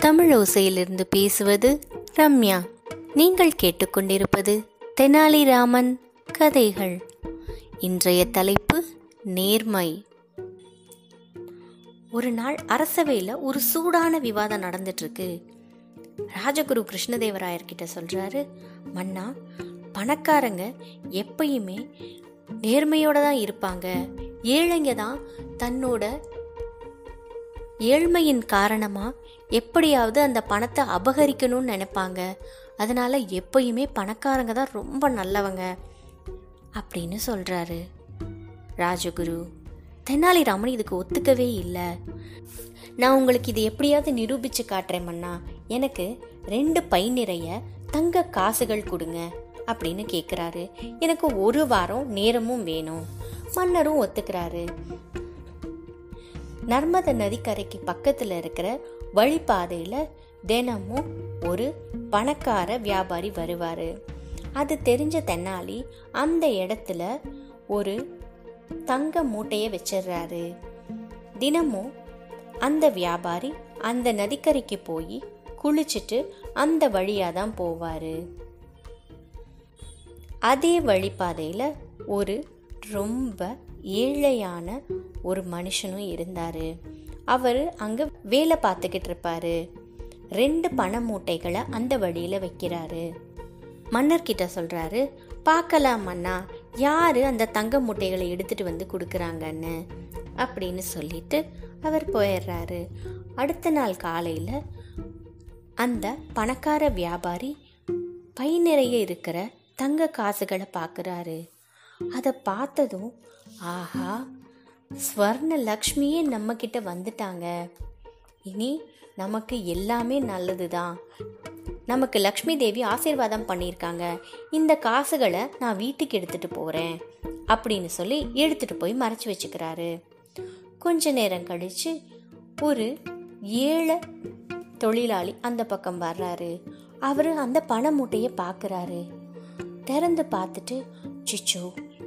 தமிழ் ஓசையிலிருந்து பேசுவது ரம்யா. நீங்கள் கேட்டுக்கொண்டிருப்பது தெனாலிராமன் கதைகள். இன்றைய தலைப்பு நேர்மை. ஒரு நாள் அரசவையில் ஒரு சூடான விவாதம் நடந்துட்டு இருக்கு ராஜகுரு கிருஷ்ணதேவராயர்கிட்ட சொல்றாரு மன்னா பணக்காரங்க எப்பயுமே நேர்மையோட தான் இருப்பாங்க. ஏழைங்க தான் தன்னோட ஏழ்மையின் காரணமாக எப்படியாவது அந்த பணத்தை அபகரிக்கணும்னு நினைப்பாங்க. அதனால் எப்பயுமே பணக்காரங்க தான் ரொம்ப நல்லவங்க அப்படின்னு சொல்கிறாரு ராஜகுரு. தெனாலிராமன் இதுக்கு ஒத்துக்கவே இல்லை. நான் உங்களுக்கு இது எப்படியாவது நிரூபித்து காட்டுறேன் மன்னா. எனக்கு ரெண்டு பை நிறைய தங்க காசுகள் கொடுங்க அப்படின்னு கேட்குறாரு எனக்கு ஒரு வாரம் நேரமும் வேணும். மன்னரும் ஒத்துக்கிறாரு. நர்மதா நதிக்கரைக்கு பக்கத்தில் இருக்கிற வழிபாதையில் தினமும் ஒரு பணக்கார வியாபாரி வருவார். அது தெரிஞ்ச தென்னாலி அந்த இடத்துல ஒரு தங்க மூட்டையை வச்சிடுறாரு. தினமும் அந்த வியாபாரி அந்த நதிக்கரைக்கு போய் குளிச்சுட்டு அந்த வழியாக தான் போவார். அதே வழிபாதையில் ஒரு ரொம்ப ஏழையான ஒரு மனுஷனும் இருந்தார். அவர் அங்கே வேலை பார்த்துக்கிட்டு இருப்பாரு. ரெண்டு பண மூட்டைகளை அந்த வழியில் வைக்கிறாரு. மன்னர்கிட்ட சொல்கிறாரு பார்க்கலாம் மன்னா யார் அந்த தங்க மூட்டைகளை எடுத்துகிட்டு வந்து கொடுக்குறாங்கன்னு? அப்படின்னு சொல்லிட்டு அவர் போயிடுறாரு. அடுத்த நாள் காலையில் அந்த பணக்கார வியாபாரி பை நிறைய இருக்கிற தங்க காசுகளை பார்க்குறாரு. அதை பார்த்ததும் ஆஹா ஸ்வர்ண லக்ஷ்மியே நம்ம கிட்ட வந்துட்டாங்க. இனி நமக்கு எல்லாமே நல்லது தான் நமக்கு லக்ஷ்மி தேவி ஆசீர்வாதம் பண்ணியிருக்காங்க. இந்த காசுகளை நான் வீட்டுக்கு எடுத்துட்டு போகிறேன் அப்படின்னு சொல்லி எடுத்துட்டு போய் மறைச்சு வச்சுக்கிறாரு. கொஞ்ச நேரம் கழிச்சு ஒரு ஏழை தொழிலாளி அந்த பக்கம் வர்றாரு. அவர் அந்த பண மூட்டையை பார்க்குறாரு திறந்து பார்த்துட்டு சிச்சோ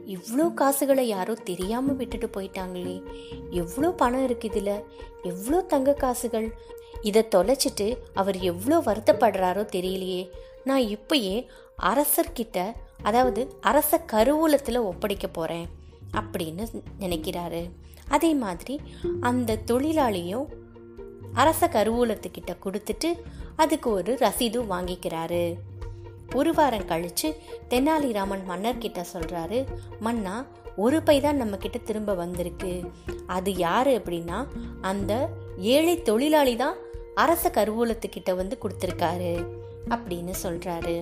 இவ்வளோ காசுகளை யாரோ தெரியாமல் விட்டுட்டு போயிட்டாங்களே. எவ்வளோ பணம் இருக்கு இதில் எவ்வளோ தங்க காசுகள்? இதை தொலைச்சிட்டு அவர் எவ்வளோ வருத்தப்படுறாரோ தெரியலையே. நான் இப்பயே அரசர்கிட்ட அதாவது அரச கருவூலத்தில் ஒப்படைக்க போகிறேன் அப்படின்னு நினைக்கிறாரு. அதே மாதிரி அந்த தொழிலாளியும் அரச கருவூலத்துக்கிட்ட கொடுத்துட்டு அதுக்கு ஒரு ரசீதும் வாங்கிக்கிறாரு. ஒரு வாரம் கழிச்சு தெனாலிராமன் மன்னர்கிட்ட சொல்றாரு மன்னா ஒரு பை தான் நம்ம கிட்ட திரும்ப வந்திருக்கு. அது யாரு அப்படின்னா அந்த ஏழை தொழிலாளி தான் அரச கருவூலத்துக்கிட்ட வந்து கொடுத்துருக்காரு அப்படின்னு சொல்றாரு.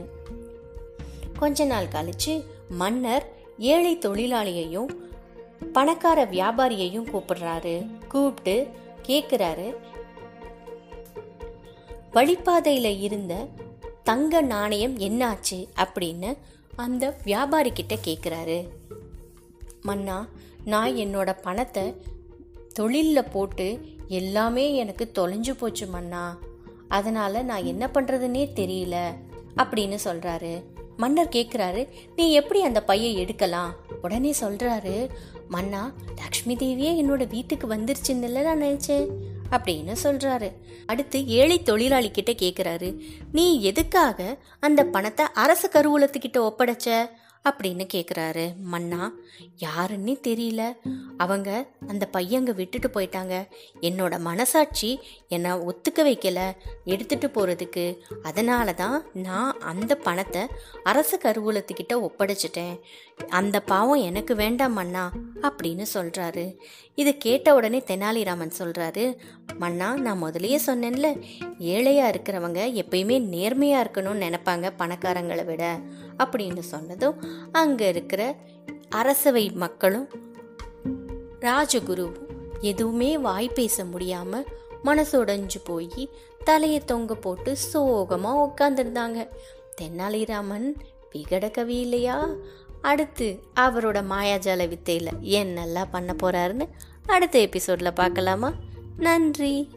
கொஞ்ச நாள் கழிச்சு மன்னர் ஏழை தொழிலாளியையும் பணக்கார வியாபாரியையும் கூப்பிடுறாரு. கூப்பிட்டு கேட்குறாரு வழிபாதையில இருந்த தங்க நாணயம் என்னாச்சு அப்படின்னு அந்த வியாபாரி கிட்ட கேட்குறாரு மன்னா நான் என்னோட பணத்தை தொழிலில் போட்டு எல்லாமே எனக்கு தொலைஞ்சு போச்சு மன்னா. அதனால் நான் என்ன பண்ணுறதுன்னே தெரியல அப்படின்னு சொல்கிறாரு மன்னர் கேட்குறாரு நீ எப்படி அந்த பையை எடுக்கலாம்? உடனே சொல்கிறாரு மன்னா லக்ஷ்மி தேவியே என்னோட வீட்டுக்கு வந்துருச்சுன்னு நான் நினச்சேன். அப்படின்னு சொல்றாரு. அடுத்து ஏழை தொழிலாளி கிட்ட கேக்குறாரு. நீ எதுக்காக அந்த பணத்தை அரச கருவூலத்துக்கிட்ட ஒப்படைச்ச? அப்படின்னு கேட்குறாரு மன்னா யாருன்னே தெரியல. அவங்க அந்த பையங்க விட்டுட்டு போயிட்டாங்க. என்னோட மனசாட்சி என்னை ஒத்துக்க வைக்கல. எடுத்துட்டு போகிறதுக்கு அதனால தான் நான் அந்த பணத்தை அரசு கருவூலத்துக்கிட்ட ஒப்படைச்சிட்டேன். அந்த பாவம் எனக்கு வேண்டாம் மன்னா அப்படின்னு சொல்கிறாரு இதை கேட்ட உடனே தெனாலிராமன் சொல்கிறாரு மன்னா நான் முதலையே சொன்னேன்ல ஏழையாக இருக்கிறவங்க எப்பயுமே நேர்மையாக இருக்கணும்னு நினைப்பாங்க பணக்காரங்களை விட. அப்படின்னு சொன்னதும் அங்க இருக்கிற அரசவை மக்களும் ராஜகுருவும் எதுவுமே வாய் பேச முடியாம மனசுடைஞ்சு போய் தலையை தொங்க போட்டு சோகமா உட்காந்துருந்தாங்க தென்னாலிராமன் விகட கவி இல்லையா? அடுத்து அவரோட மாயாஜால வித்தையில என்னெல்லாம் பண்ண போறாருன்னு அடுத்த எபிசோட்ல பார்க்கலாமா? நன்றி.